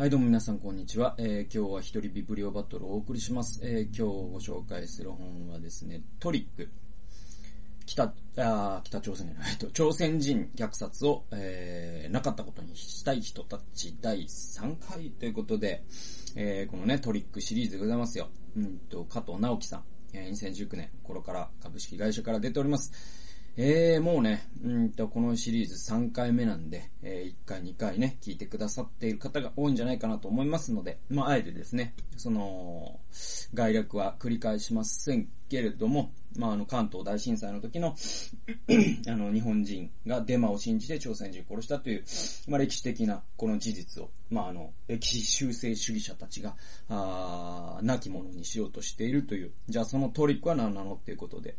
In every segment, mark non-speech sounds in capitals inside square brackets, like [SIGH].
はい、どうも皆さん、こんにちは。えー今日は一人ビブリオバトルをお送りします。えー今日ご紹介する本はですね、トリック。北、あ北朝鮮じゃない、[LAUGHS] と、朝鮮人虐殺を、えーなかったことにしたい人たち第3回ということで、えーこのね、トリックシリーズでございますよ。うんと、加藤直樹さん。えー2019年頃から株式会社から出ております。えー、もうね、うんと、このシリーズ3回目なんで、えー、1回2回ね、聞いてくださっている方が多いんじゃないかなと思いますので、まあ、あえてですね、その、概略は繰り返しませんけれども、まあ、あの、関東大震災の時の、[CLEARS THROAT] あの、日本人がデマを信じて朝鮮人を殺したという、まあ、歴史的なこの事実を、まあ、あの、歴史修正主義者たちが、あー、亡き者にしようとしているという、じゃあそのトリックは何なのっていうことで、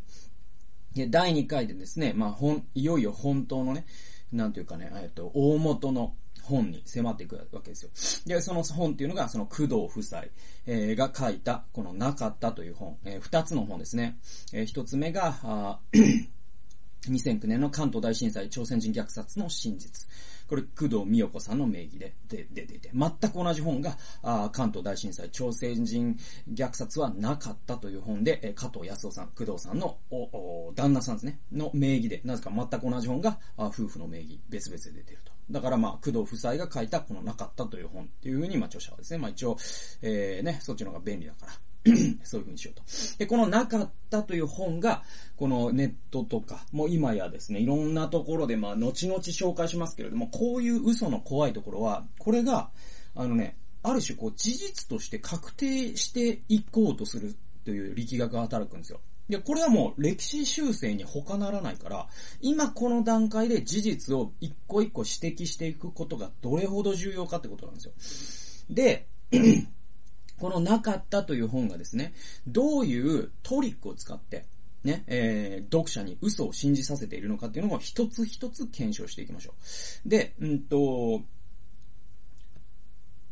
で、第2回でですね、まあ、本、いよいよ本当のね、なんていうかね、えっと、大元の本に迫っていくわけですよ。で、その本っていうのが、その工藤夫妻、えーが書いた、このなかったという本、えー二つの本ですね。えー一つ目が、あー [CLEARS THROAT] 2009年の関東大震災朝鮮人虐殺の真実。これ、工藤美代子さんの名義で出ていて、全く同じ本が、あ関東大震災朝鮮人虐殺はなかったという本で、え加藤康夫さん、工藤さんのおお旦那さんですね、の名義で、なぜか全く同じ本が、あ夫婦の名義、別々で出てると。だからまあ、工藤夫妻が書いたこのなかったという本っていうふうに、まあ著者はですね、まあ一応、えー、ね、そっちの方が便利だから。[CLEARS THROAT] そういう風にしようと。で、このなかったという本が、このネットとか、もう今やですね、いろんなところで、まあ、後々紹介しますけれども、こういう嘘の怖いところは、これが、あのね、ある種こう、事実として確定していこうとするという力学が働くんですよ。で、これはもう歴史修正に他ならないから、今この段階で事実を一個一個指摘していくことがどれほど重要かってことなんですよ。で、このなかったという本がですね、どういうトリックを使って、ね、えー、読者に嘘を信じさせているのかっていうのを一つ一つ検証していきましょう。で、うんと、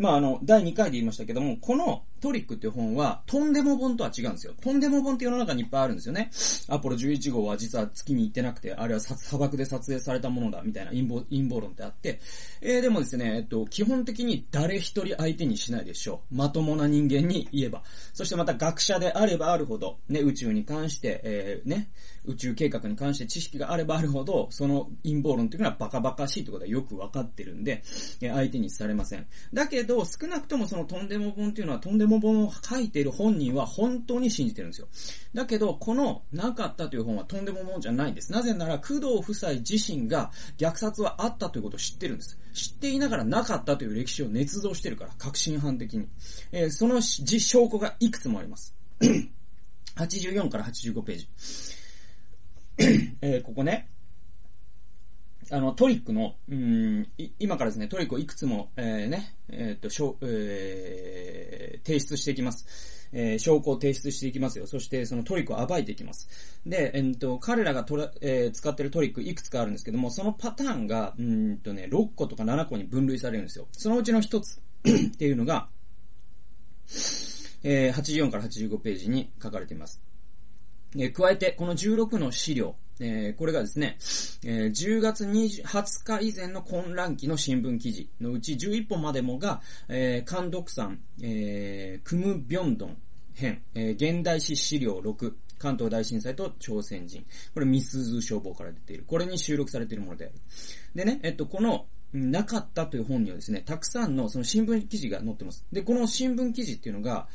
まあ、あの、第2回で言いましたけども、このトリックっていう本は、とんでも本とは違うんですよ。とんでも本って世の中にいっぱいあるんですよね。アポロ11号は実は月に行ってなくて、あれは砂漠で撮影されたものだ、みたいな陰謀、陰謀論ってあって、えー、でもですね、えっと、基本的に誰一人相手にしないでしょう。まともな人間に言えば。そしてまた学者であればあるほど、ね、宇宙に関して、えー、ね、宇宙計画に関して知識があればあるほど、その陰謀論っていうのはバカバカしいってことはよくわかってるんで、え相手にされません。だけど、ど少なくともそのとんでも本っていうのは、とんでも本を書いている本人は本当に信じてるんですよ。だけど、このなかったという本はとんでも本じゃないんです。なぜなら、工藤夫妻自身が虐殺はあったということを知ってるんです。知っていながらなかったという歴史を捏造してるから、革新犯的に。えーその実証拠がいくつもあります。[CLEARS THROAT] 84から85ページ。[CLEARS THROAT] えーここね、あの、トリックの、うん、今からですね、トリックをいくつも、えー、ね、えーっと、しょえー提出していきます。えー証拠を提出していきますよ。そして、そのトリックを暴いていきます。で、えーっと、彼らがトラ、えー使ってるトリックいくつかあるんですけども、そのパターンが、うんとね、6個とか7個に分類されるんですよ。そのうちの1つ [COUGHS] っていうのが、えー84から85ページに書かれています。えー加えて、この16の資料、えーこれがですね、えー10月20日以前の混乱期の新聞記事のうち11本までもが、えー、監督さん、えークム・ビョンドン編、えー現代史資料6、関東大震災と朝鮮人。これ、ミスズ消防から出ている。これに収録されているものである。でね、えっと、この、なかったという本にはですね、たくさんのその新聞記事が載ってます。で、この新聞記事っていうのが、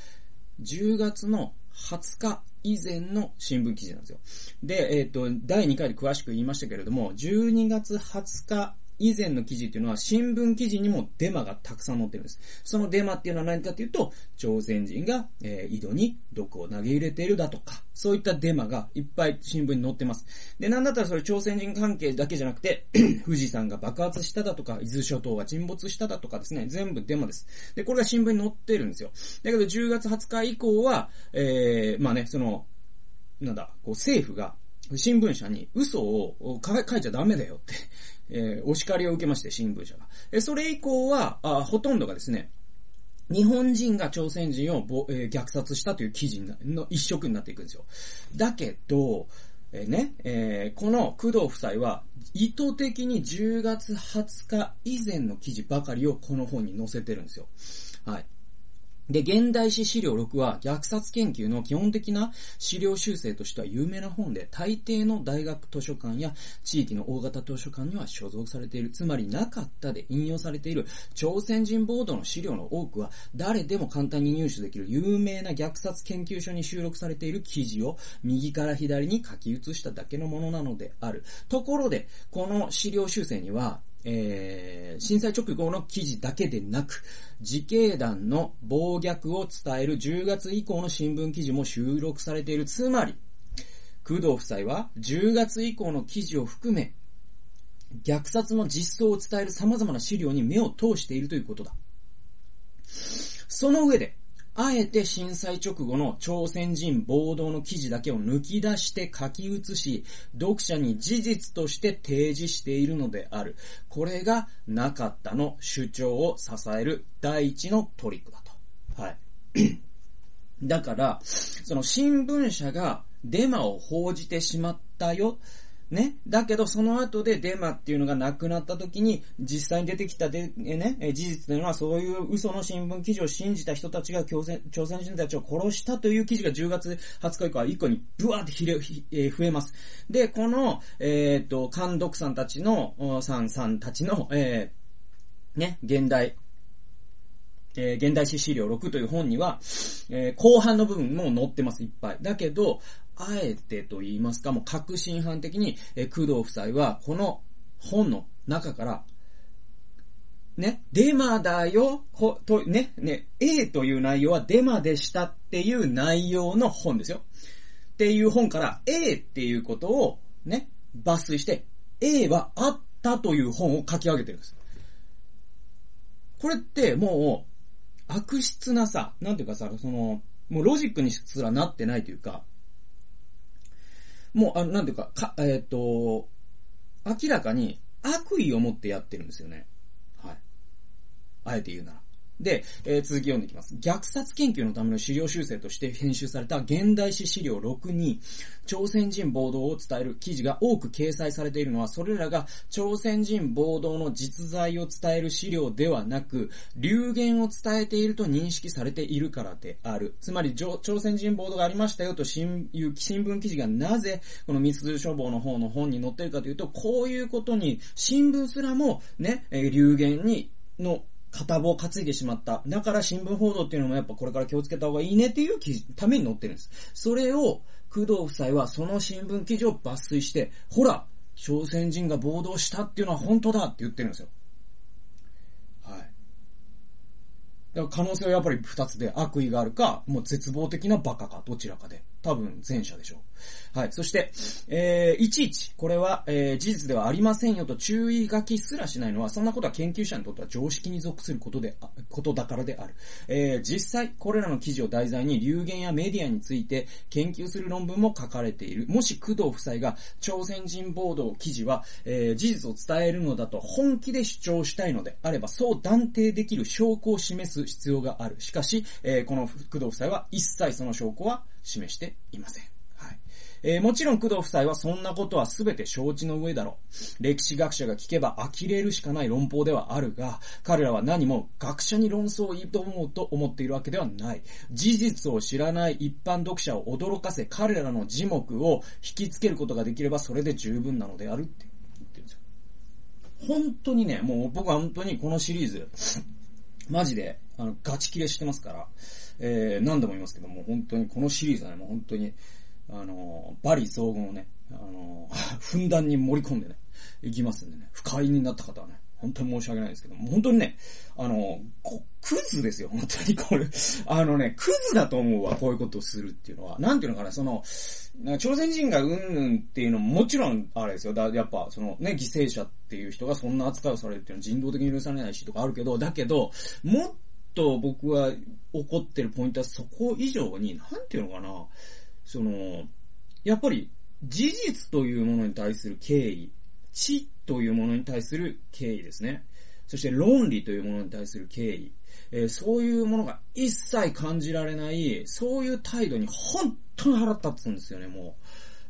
10月の20日以前の新聞記事なんですよ。で、えっ、と、第2回で詳しく言いましたけれども、12月20日以前の記事っていうのは新聞記事にもデマがたくさん載ってるんです。そのデマっていうのは何かというと、朝鮮人が、えー井戸に毒を投げ入れているだとか、そういったデマがいっぱい新聞に載ってます。で、なんだったらそれ朝鮮人関係だけじゃなくて、富士山が爆発しただとか、伊豆諸島が沈没しただとかですね、全部デマです。で、これが新聞に載ってるんですよ。だけど10月20日以降は、えー、まあね、その、なんだ、こう政府が、新聞社に嘘を書いちゃダメだよって、[LAUGHS] えーお叱りを受けまして、新聞社が。えそれ以降は、あほとんどがですね、日本人が朝鮮人を、えー虐殺したという記事の一色になっていくんですよ。だけど、えー、ね、えー、この工藤夫妻は意図的に10月20日以前の記事ばかりをこの本に載せてるんですよ。はい。で、現代史資料6は虐殺研究の基本的な資料修正としては有名な本で、大抵の大学図書館や地域の大型図書館には所蔵されている。つまりなかったで引用されている朝鮮人ボードの資料の多くは誰でも簡単に入手できる有名な虐殺研究所に収録されている記事を右から左に書き写しただけのものなのである。ところで、この資料修正には、えー、震災直後の記事だけでなく、自警団の暴虐を伝える10月以降の新聞記事も収録されている。つまり、工藤夫妻は10月以降の記事を含め、虐殺の実相を伝える様々な資料に目を通しているということだ。その上で、あえて震災直後の朝鮮人暴動の記事だけを抜き出して書き写し、読者に事実として提示しているのである。これがなかったの主張を支える第一のトリックだと。はい。だから、その新聞社がデマを報じてしまったよ。ね。だけど、その後でデマっていうのがなくなった時に、実際に出てきたで、えね、事実というのは、そういう嘘の新聞記事を信じた人たちが朝鮮朝鮮人たちを殺したという記事が10月20日以降は一個にブワーってひれ、えー、増えます。で、この、えっ、と、監督さんたちの、さんさんたちの、えー、ね、現代、えー、現代史資料6という本には、えー、後半の部分も載ってます、いっぱい。だけど、あえてと言いますか、もう確信犯的に、え工藤夫妻は、この本の中から、ね、デマだよ、ほ、と、ね、ね、A という内容はデマでしたっていう内容の本ですよ。っていう本から A っていうことをね、抜粋して、A はあったという本を書き上げてるんです。これってもう、悪質なさ、なんていうかさ、その、もうロジックにすらなってないというか、もう、あの、なんていうか、か、えっ、ー、と、明らかに悪意を持ってやってるんですよね。はい。あえて言うなら。で、えー、続き読んでいきます。虐殺研究のための資料修正として編集された現代史資料6に、朝鮮人暴動を伝える記事が多く掲載されているのは、それらが朝鮮人暴動の実在を伝える資料ではなく、流言を伝えていると認識されているからである。つまり、朝鮮人暴動がありましたよと新いう新聞記事がなぜ、この密通書房の方の本に載っているかというと、こういうことに、新聞すらも、ね、流言に、の片棒担いでしまった。だから新聞報道っていうのもやっぱこれから気をつけた方がいいねっていう記事、ために載ってるんです。それを、工藤夫妻はその新聞記事を抜粋して、ほら、朝鮮人が暴動したっていうのは本当だって言ってるんですよ。はい。だから可能性はやっぱり二つで悪意があるか、もう絶望的なバカか、どちらかで。多分前者でしょう。はい。そして、えー、いちいち、これは、えー、事実ではありませんよと注意書きすらしないのは、そんなことは研究者にとっては常識に属することで、ことだからである。えー、実際、これらの記事を題材に流言やメディアについて研究する論文も書かれている。もし工藤夫妻が朝鮮人暴動記事は、えー、事実を伝えるのだと本気で主張したいのであれば、そう断定できる証拠を示す必要がある。しかし、えー、この工藤夫妻は一切その証拠は示していません。はい。えー、もちろん工藤夫妻はそんなことは全て承知の上だろう。歴史学者が聞けば呆れるしかない論法ではあるが、彼らは何も学者に論争を挑もうと思っているわけではない。事実を知らない一般読者を驚かせ、彼らの字目を引きつけることができればそれで十分なのであるって言ってるんですよ。本当にね、もう僕は本当にこのシリーズ、マジで、あの、ガチ切れしてますから、えー、何度も言いますけども、本当にこのシリーズはね、もう本当に、あの、バリ増言をね、あの、[LAUGHS] ふんだんに盛り込んでね、いきますんでね、不快になった方はね、本当に申し訳ないですけども、本当にね、あの、クズですよ、本当にこれ。[LAUGHS] あのね、クズだと思うわ、こういうことをするっていうのは。なんていうのかな、その、朝鮮人がうんうんっていうのももちろん、あれですよ。だやっぱ、そのね、犠牲者っていう人がそんな扱いをされるっていうのは人道的に許されないしとかあるけど、だけど、もっと僕は怒ってるポイントはそこ以上に、なんていうのかな、その、やっぱり事実というものに対する敬意、知というものに対する敬意ですね。そして論理というものに対する敬意。えー、そういうものが一切感じられない、そういう態度に本当に腹立つんですよね、も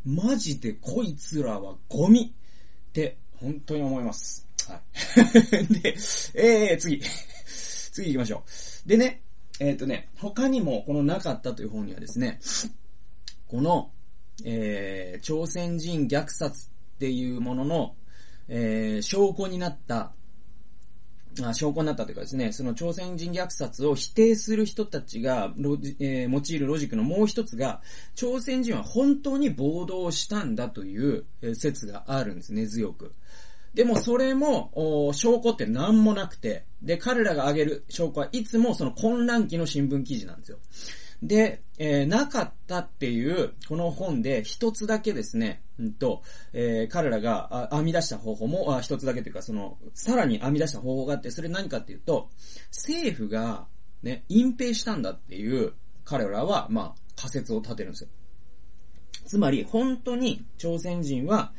う。マジでこいつらはゴミって本当に思います。はい。[LAUGHS] で、えー、次。次行きましょう。でね、えっ、とね、他にもこのなかったという本にはですね、この、えー、朝鮮人虐殺っていうものの、えー、証拠になった、あ証拠になったというかですね、その朝鮮人虐殺を否定する人たちが、ロジえー用いるロジックのもう一つが、朝鮮人は本当に暴動したんだという説があるんです、根強く。でもそれも、証拠って何もなくて、で、彼らが挙げる証拠はいつもその混乱期の新聞記事なんですよ。で、えーなかったっていう、この本で一つだけですね、うんと、えー彼らが編み出した方法も、あ一つだけというか、その、さらに編み出した方法があって、それ何かっていうと、政府が、ね、隠蔽したんだっていう、彼らは、まあ、仮説を立てるんですよ。つまり、本当に朝鮮人は、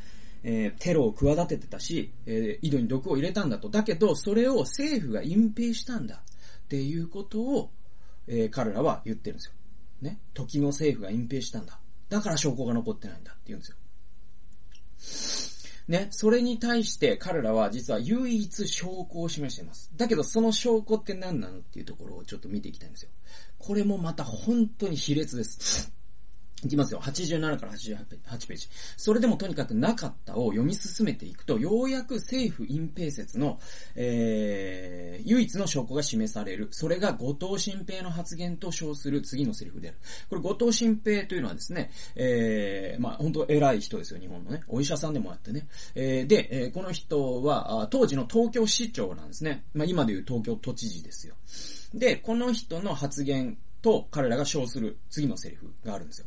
えーテロを企ててたし、えー井戸に毒を入れたんだと。だけど、それを政府が隠蔽したんだっていうことを、えー彼らは言ってるんですよ。ね？時の政府が隠蔽したんだ。だから証拠が残ってないんだって言うんですよ。ね？それに対して彼らは実は唯一証拠を示しています。だけどその証拠って何なのっていうところをちょっと見ていきたいんですよ。これもまた本当に卑劣です。いきますよ。87から88ページ。それでもとにかくなかったを読み進めていくと、ようやく政府隠蔽説の、えー、唯一の証拠が示される。それが後藤新平の発言と称する次のセリフである。これ後藤新平というのはですね、えー、まあ本当偉い人ですよ、日本のね。お医者さんでもあってね。えー、で、えーこの人は、当時の東京市長なんですね。まあ今でいう東京都知事ですよ。で、この人の発言と彼らが称する次のセリフがあるんですよ。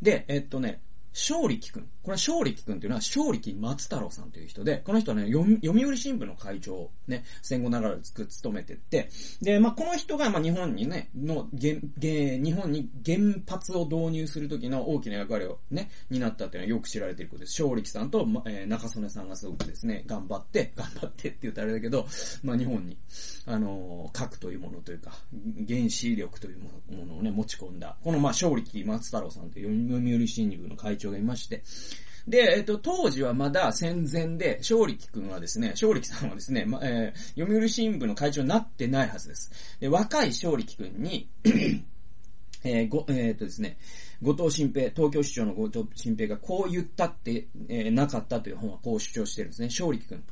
で、えっとね、勝力くん。これは勝力くんっていうのは勝力松太郎さんという人で、この人はね、読売新聞の会長をね、戦後長らく務めてって、で、まあ、この人が、まあ、日本にね、の、原、原、日本に原発を導入する時の大きな役割をね、担ったっていうのはよく知られていることです。勝力さんと、まえー中曽根さんがすごくですね、頑張って、[LAUGHS] 頑張ってって言ったらあれだけど、まあ、日本に、あのー核というものというか、原子力というものをね、持ち込んだ。この、まあ、勝力松太郎さんという読売新聞の会長がいまして、で、えっと、当時はまだ戦前で、勝力くんはですね、勝力さんはですね、ま、えー読売新聞の会長になってないはずです。で、若い勝力くんに、えーご、えーっとですね、後藤新平、東京市長の後藤新平がこう言ったって、えーなかったという本はこう主張してるんですね。勝力くん。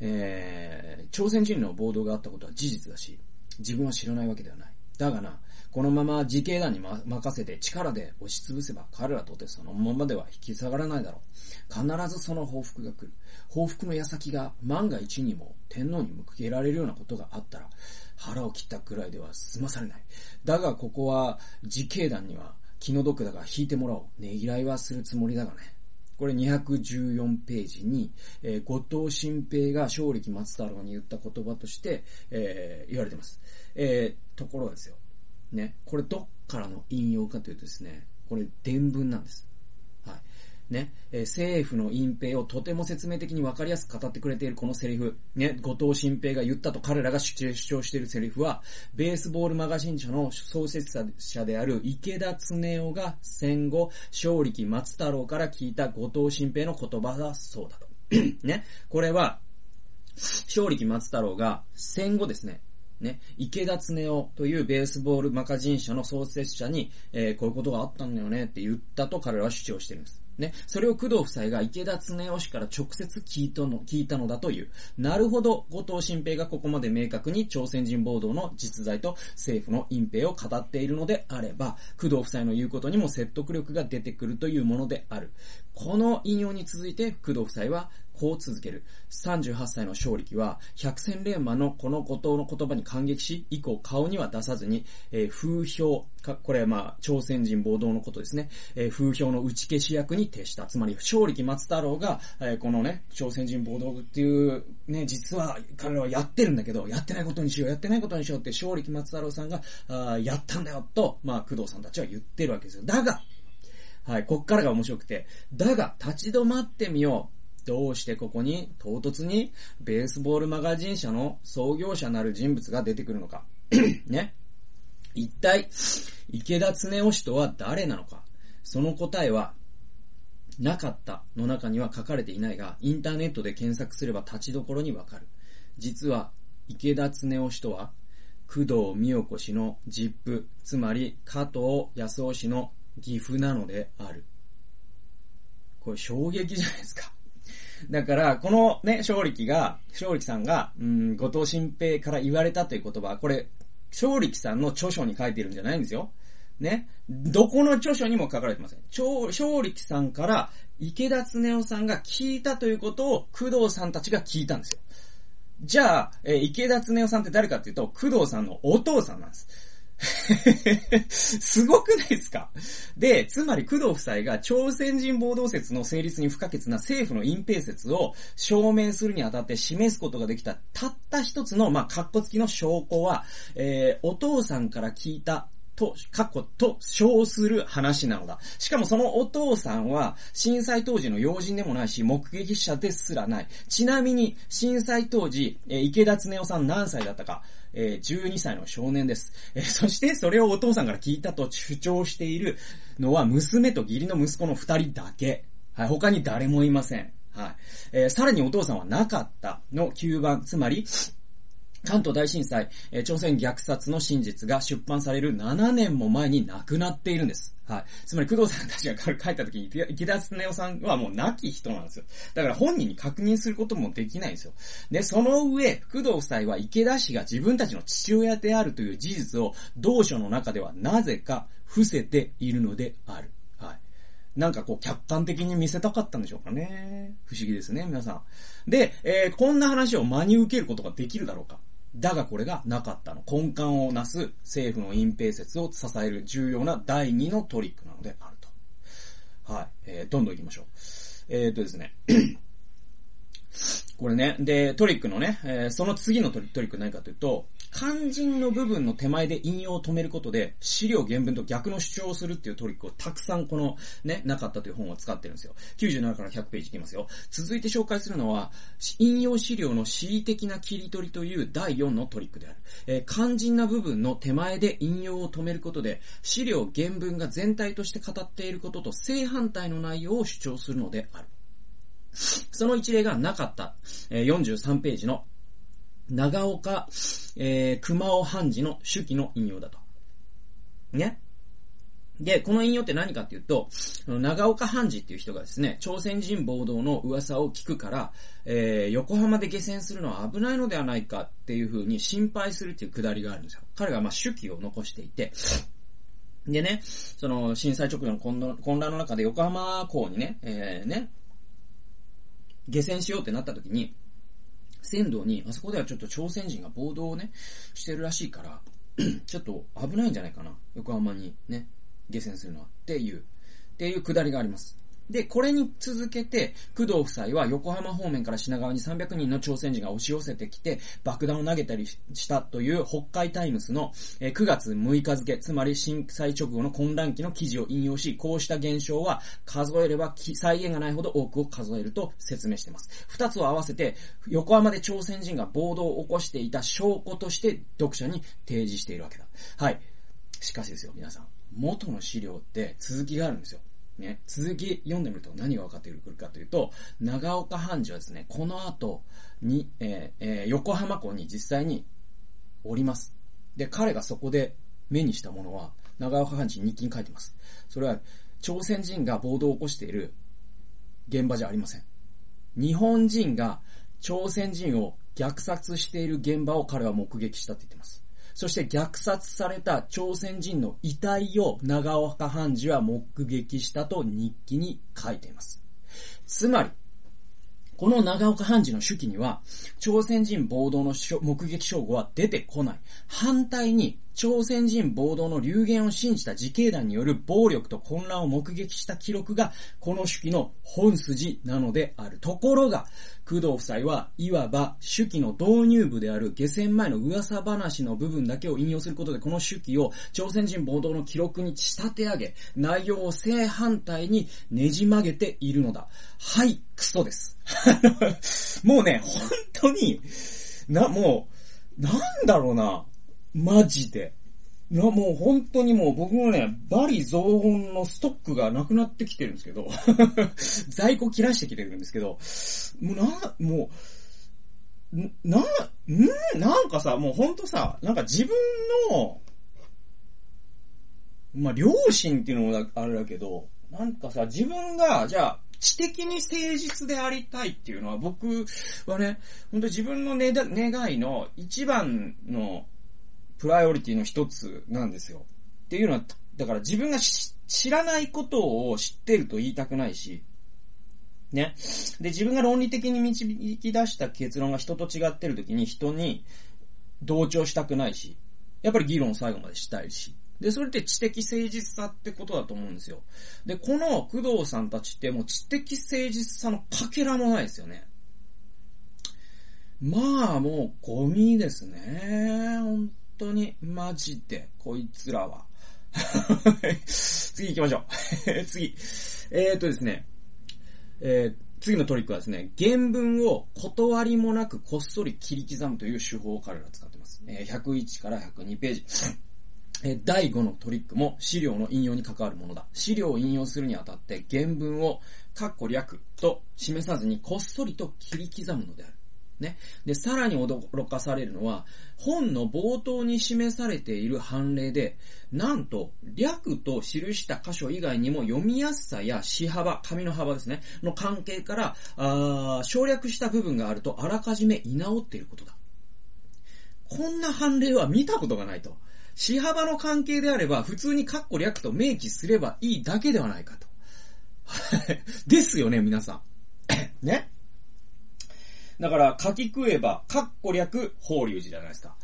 えー朝鮮人の暴動があったことは事実だし、自分は知らないわけではない。だがな、このまま自警団に、ま、任せて力で押しつぶせば彼らとてそのままでは引き下がらないだろう。必ずその報復が来る。報復の矢先が万が一にも天皇に向けられるようなことがあったら、腹を切ったくらいでは済まされない。だがここは自警団には気の毒だが引いてもらおう。ねぎらいはするつもりだがね。これ214ページに、えー後藤新平が勝力松太郎に言った言葉として、えー言われてます。えーところですよ。ね。これどっからの引用かというとですね、これ伝文なんです。はい。ね、えー政府の隠蔽をとても説明的に分かりやすく語ってくれているこのセリフ、ね、後藤新平が言ったと彼らが主張しているセリフは、ベースボールマガジン社の創設者である池田恒夫が戦後、勝力松太郎から聞いた後藤新平の言葉だそうだと。[CLEARS THROAT] ね、これは、勝力松太郎が戦後ですね、ね、池田恒夫というベースボールマガジン社の創設者に、えーこういうことがあったんだよねって言ったと彼らは主張してるんです。ね。それを工藤夫妻が池田恒夫氏から直接聞いたの、聞いたのだという。なるほど、後藤新平がここまで明確に朝鮮人暴動の実在と政府の隠蔽を語っているのであれば、工藤夫妻の言うことにも説得力が出てくるというものである。この引用に続いて、工藤夫妻はこう続ける。38歳の勝力は、百戦錬磨のこの後藤の言葉に感激し、以降顔には出さずに、えー風評、かこれはまあ、朝鮮人暴動のことですね。えー風評の打ち消し役に徹した。つまり、勝力松太郎が、えーこのね、朝鮮人暴動っていう、ね、実は彼らはやってるんだけど、やってないことにしよう、やってないことにしようって、勝力松太郎さんが、あやったんだよ、と、まあ、工藤さんたちは言ってるわけですよ。だが、はい、こっからが面白くて。だが、立ち止まってみよう。どうしてここに唐突にベースボールマガジン社の創業者なる人物が出てくるのか。[CLEARS THROAT] ね。一体、池田恒夫氏とは誰なのか。その答えは、なかったの中には書かれていないが、インターネットで検索すれば立ちどころにわかる。実は、池田恒夫氏とは、工藤美代子氏の実父、つまり加藤康夫氏の岐阜なのである。これ衝撃じゃないですか。だから、このね、勝力が、勝力さんが、うん、後藤新平から言われたという言葉は、これ、勝力さんの著書に書いてるんじゃないんですよ。ね。どこの著書にも書かれてません。勝力さんから池田恒夫さんが聞いたということを工藤さんたちが聞いたんですよ。じゃあ、えー、池田恒夫さんって誰かっていうと、工藤さんのお父さんなんです。[LAUGHS] すごくないですか？で、つまり工藤夫妻が朝鮮人暴動説の成立に不可欠な政府の隠蔽説を証明するにあたって示すことができたたった一つの、まあ、格好付きの証拠は、えー、お父さんから聞いたと、過去と称する話なのだ。しかもそのお父さんは、震災当時の要人でもないし、目撃者ですらない。ちなみに、震災当時、え池田恒夫さん何歳だったか、え、12歳の少年です。え、そしてそれをお父さんから聞いたと主張しているのは、娘と義理の息子の二人だけ。はい、他に誰もいません。はい。えー、さらにお父さんはなかったの9番、つまり、関東大震災、えー、朝鮮虐殺の真実が出版される7年も前に亡くなっているんです。はい。つまり、工藤さんたちが書いた時に、池田恒夫さんはもう亡き人なんですよ。だから本人に確認することもできないんですよ。で、その上、工藤夫妻は池田氏が自分たちの父親であるという事実を、同書の中ではなぜか伏せているのである。はい。なんかこう、客観的に見せたかったんでしょうかね。不思議ですね、皆さん。で、えー、こんな話を真に受けることができるだろうか。だがこれがなかったの。根幹をなす政府の隠蔽説を支える重要な第二のトリックなのであると。はい。えー、どんどん行きましょう。えー、っとですね。[CLEARS THROAT] これね、で、トリックのね、えー、その次のトリック何かというと、肝心の部分の手前で引用を止めることで、資料原文と逆の主張をするっていうトリックをたくさんこの、ね、なかったという本を使ってるんですよ。97から100ページいきますよ。続いて紹介するのは、引用資料の恣意的な切り取りという第4のトリックである。えー、肝心な部分の手前で引用を止めることで、資料原文が全体として語っていることと正反対の内容を主張するのである。その一例がなかった、えー、43ページの長岡、えー、熊尾判事の手記の引用だと。ね。で、この引用って何かっていうと、長岡判事っていう人がですね、朝鮮人暴動の噂を聞くから、えー、横浜で下船するのは危ないのではないかっていう風に心配するっていうくだりがあるんですよ。彼がまあ手記を残していて、でね、その震災直後の混乱の中で横浜港にね、えー、ね、下船しようってなった時に、仙道に、あそこではちょっと朝鮮人が暴動をね、してるらしいから、[CLEARS THROAT] ちょっと危ないんじゃないかな。横浜にね、下船するのは。っていう、っていうくだりがあります。で、これに続けて、工藤夫妻は横浜方面から品川に300人の朝鮮人が押し寄せてきて、爆弾を投げたりしたという北海タイムスの9月6日付、つまり震災直後の混乱期の記事を引用し、こうした現象は数えれば再現がないほど多くを数えると説明しています。二つを合わせて、横浜で朝鮮人が暴動を起こしていた証拠として読者に提示しているわけだ。はい。しかしですよ、皆さん。元の資料って続きがあるんですよ。ね、続き読んでみると何が分かってくるかというと、長岡藩事はですね、この後に、えーえー、横浜港に実際におります。で、彼がそこで目にしたものは、長岡藩事に日記に書いてます。それは、朝鮮人が暴動を起こしている現場じゃありません。日本人が朝鮮人を虐殺している現場を彼は目撃したって言ってます。そして虐殺された朝鮮人の遺体を長岡判事は目撃したと日記に書いています。つまり、この長岡判事の手記には、朝鮮人暴動の目撃証拠は出てこない。反対に、朝鮮人暴動の流言を信じた自警団による暴力と混乱を目撃した記録が、この手記の本筋なのである。ところが、工藤夫妻はいわば手記の導入部である下船前の噂話の部分だけを引用することで、この手記を朝鮮人暴動の記録に仕立て上げ、内容を正反対にねじ曲げているのだ。はい、クソです。もうね、本当に、な、もう、なんだろうな。マジで。な、もう本当にもう僕もね、バリ増本のストックがなくなってきてるんですけど、[LAUGHS] 在庫切らしてきてるんですけど、もうな、もう、な、ん？なんかさ、もうほんとさ、なんか自分の、まあ、良心っていうのもあれだけど、なんかさ、自分が、じゃあ、知的に誠実でありたいっていうのは、僕はね、本当自分の、ね、願いの一番のプライオリティの一つなんですよ。っていうのは、だから自分が知らないことを知ってると言いたくないし、ね。で、自分が論理的に導き出した結論が人と違ってる時に人に同調したくないし、やっぱり議論を最後までしたいし。で、それって知的誠実さってことだと思うんですよ。で、この工藤さんたちってもう知的誠実さのかけらもないですよね。まあ、もうゴミですね。本当に、マジで、こいつらは。[LAUGHS] 次行きましょう。[LAUGHS] 次。えー、っとですね。えー、次のトリックはですね、原文を断りもなくこっそり切り刻むという手法を彼ら使ってます。えー、101から102ページ。え第5のトリックも資料の引用に関わるものだ。資料を引用するにあたって原文をカッコ略と示さずにこっそりと切り刻むのである。ね。で、さらに驚かされるのは、本の冒頭に示されている判例で、なんと、略と記した箇所以外にも読みやすさや紙幅、紙の幅ですね、の関係から、あ省略した部分があるとあらかじめ居直っていることだ。こんな判例は見たことがないと。死幅の関係であれば、普通にカッコ略と明記すればいいだけではないかと。[LAUGHS] ですよね、皆さん。[LAUGHS] ねだから、書き食えば、カッコ略、法隆寺じゃないですか。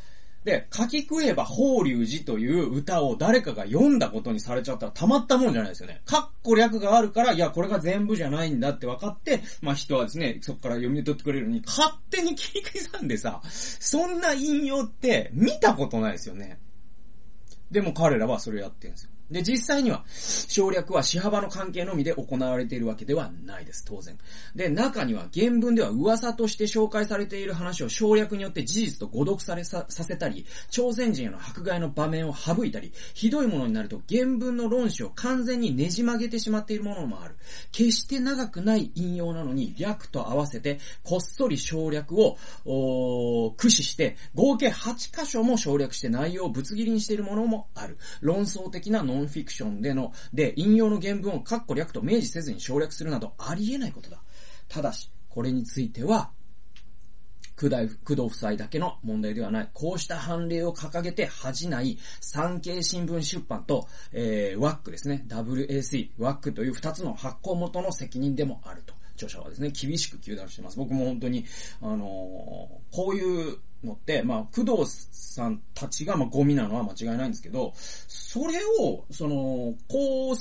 で、書き食えば法隆寺という歌を誰かが読んだことにされちゃったらたまったもんじゃないですよね。カッコ略があるから、いや、これが全部じゃないんだって分かって、まあ人はですね、そこから読み取ってくれるのに、勝手に切り刻んでさ、そんな引用って見たことないですよね。でも彼らはそれやってるんですよ。で、実際には、省略は死幅の関係のみで行われているわけではないです、当然。で、中には原文では噂として紹介されている話を省略によって事実と誤読されさせたり、朝鮮人への迫害の場面を省いたり、ひどいものになると原文の論旨を完全にねじ曲げてしまっているものもある。決して長くない引用なのに、略と合わせて、こっそり省略を、駆使して、合計8箇所も省略して内容をぶつ切りにしているものもある。論争的なノンフィクションでの、で、引用の原文をカッコ略と明示せずに省略するなどありえないことだ。ただし、これについては、工藤夫妻だけの問題ではない。こうした判例を掲げて恥じない産経新聞出版と、えー、WAC ですね。WAC、WAC という二つの発行元の責任でもあると。著者はですね、厳しく求断してます。僕も本当に、あのー、こういうのって、まあ、工藤さんたちが、まあ、ゴミなのは間違いないんですけど、それを、その、こう、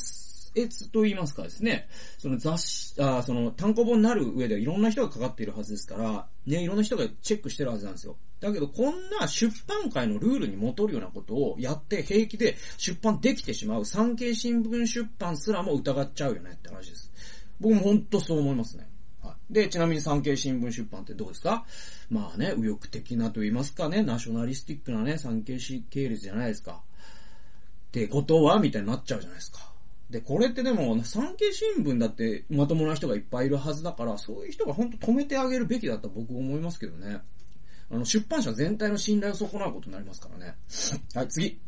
閲と言いますかですね、その雑誌、あその単行本になる上ではいろんな人がかかっているはずですから、ね、いろんな人がチェックしてるはずなんですよ。だけど、こんな出版界のルールに戻るようなことをやって平気で出版できてしまう産経新聞出版すらも疑っちゃうよねって話です。僕も本当そう思いますね。はい。で、ちなみに産経新聞出版ってどうですか？まあね、右翼的なと言いますかね、ナショナリスティックなね、産経系列じゃないですか。ってことはみたいになっちゃうじゃないですか。で、これってでも、産経新聞だってまともな人がいっぱいいるはずだから、そういう人が本当止めてあげるべきだと僕思いますけどね。あの、出版社全体の信頼を損なうことになりますからね。はい、次。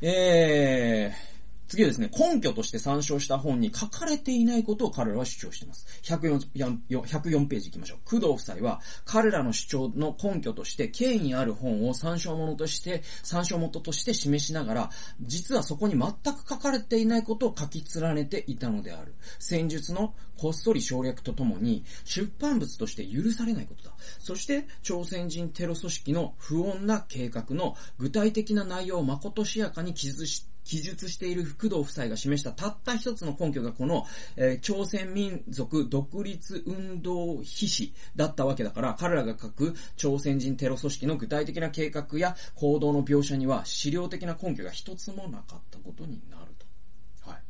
えー、次はですね、根拠として参照した本に書かれていないことを彼らは主張しています。104, 104ページ行きましょう。工藤夫妻は彼らの主張の根拠として権威ある本を参照元として、参照元として示しながら、実はそこに全く書かれていないことを書き連ねていたのである。戦術のこっそり省略とともに、出版物として許されないことだ。そして、朝鮮人テロ組織の不穏な計画の具体的な内容をまことしやかに記述して、記述している福藤夫妻が示したたった一つの根拠がこの、えー、朝鮮民族独立運動秘史だったわけだから、彼らが書く朝鮮人テロ組織の具体的な計画や行動の描写には資料的な根拠が一つもなかったことになると。はい。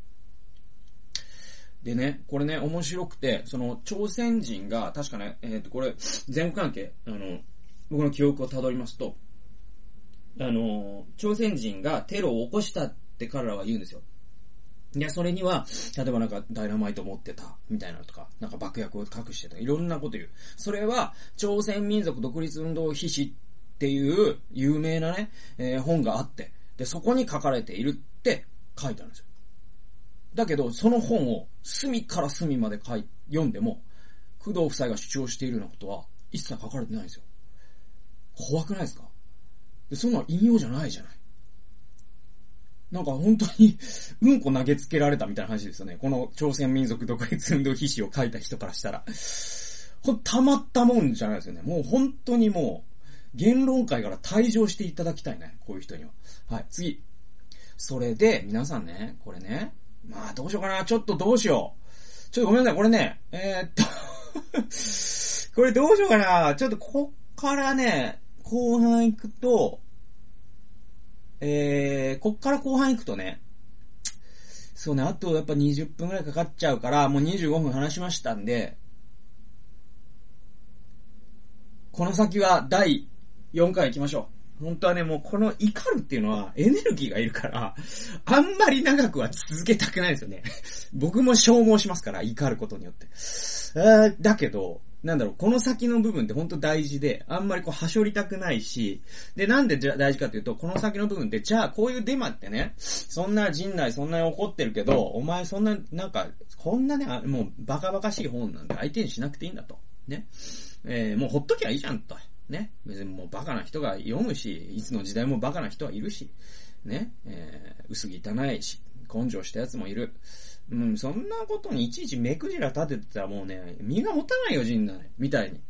でね、これね、面白くて、その朝鮮人が、確かね、えっ、ー、と、これ、全部関係、あの、僕の記憶をたどりますと、あの、朝鮮人がテロを起こしたって彼らは言うんですよ。いや、それには、例えばなんかダイナマイト持ってた、みたいなのとか、なんか爆薬を隠してた、いろんなこと言う。それは、朝鮮民族独立運動秘史っていう有名なね、えー、本があって、で、そこに書かれているって書いてあるんですよ。だけど、その本を隅から隅まで書い読んでも、工藤夫妻が主張しているようなことは一切書かれてないんですよ。怖くないですか？で、そんなの引用じゃないじゃない。なんか本当に [LAUGHS] うんこ投げつけられたみたいな話ですよね。この朝鮮民族独立運動秘史を書いた人からしたら。ほん、たまったもんじゃないですよね。もう本当にもう、言論会から退場していただきたいね。こういう人には。はい、次。それで、皆さんね、これね。まあ、どうしようかな。ちょっとどうしよう。ちょっとごめんなさい。これね、えー、っと [LAUGHS] これどうしようかな。ちょっとこっからね、後半行くと、えー、こっから後半行くとね、そうね、あとやっぱ20分くらいかかっちゃうから、もう25分話しましたんで、この先は第4回行きましょう。本当はね、もうこの怒るっていうのはエネルギーがいるから、あんまり長くは続けたくないですよね。僕も消耗しますから、怒ることによって。だけど、なんだろう、この先の部分って本当大事で、あんまりこう、はしょりたくないし、で、なんでじゃ大事かというと、この先の部分って、じゃあ、こういうデマってね、そんな陣内そんなに怒ってるけど、お前そんな、なんか、こんなね、もう、バカバカしい本なんて相手にしなくていいんだと。ね。えー、もうほっときゃいいじゃんと。ね。別にもうバカな人が読むし、いつの時代もバカな人はいるし、ね。えー、薄汚いし、根性した奴もいる。うん、そんなことにいちいち目くじら立ててたらもうね、身が持たないよ、陣内。みたいに。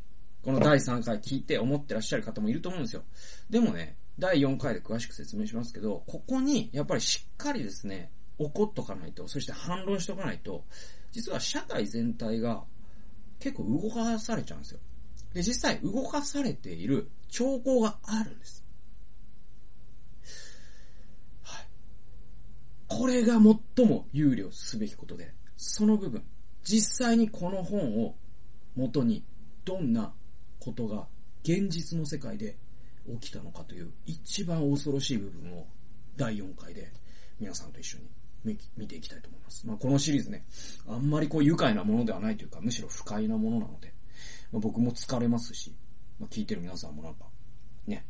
この第3回聞いて思ってらっしゃる方もいると思うんですよ。でもね、第4回で詳しく説明しますけど、ここにやっぱりしっかりですね、怒っとかないと、そして反論しとかないと、実は社会全体が結構動かされちゃうんですよ。で、実際動かされている兆候があるんです。これが最も憂慮すべきことで、その部分、実際にこの本を元にどんなことが現実の世界で起きたのかという一番恐ろしい部分を第4回で皆さんと一緒に見ていきたいと思います。まあ、このシリーズね、あんまりこう愉快なものではないというか、むしろ不快なものなので、まあ、僕も疲れますし、まあ、聞いてる皆さんもなんか、ね、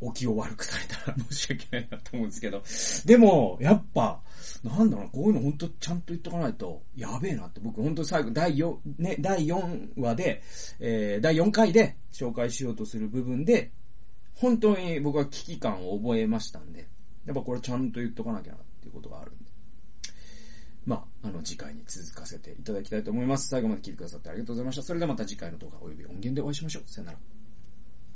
お気を悪くされたら申し訳ないなと思うんですけど。でも、やっぱ、なんだろう、こういうの本当ちゃんと言っとかないと、やべえなって、僕本当最後、第4、ね、第4話で、えー、第4回で紹介しようとする部分で、本当に僕は危機感を覚えましたんで、やっぱこれちゃんと言っとかなきゃなっていうことがあるんで。まあ、あの、次回に続かせていただきたいと思います。最後まで聞いてくださってありがとうございました。それではまた次回の動画及び音源でお会いしましょう。さよなら。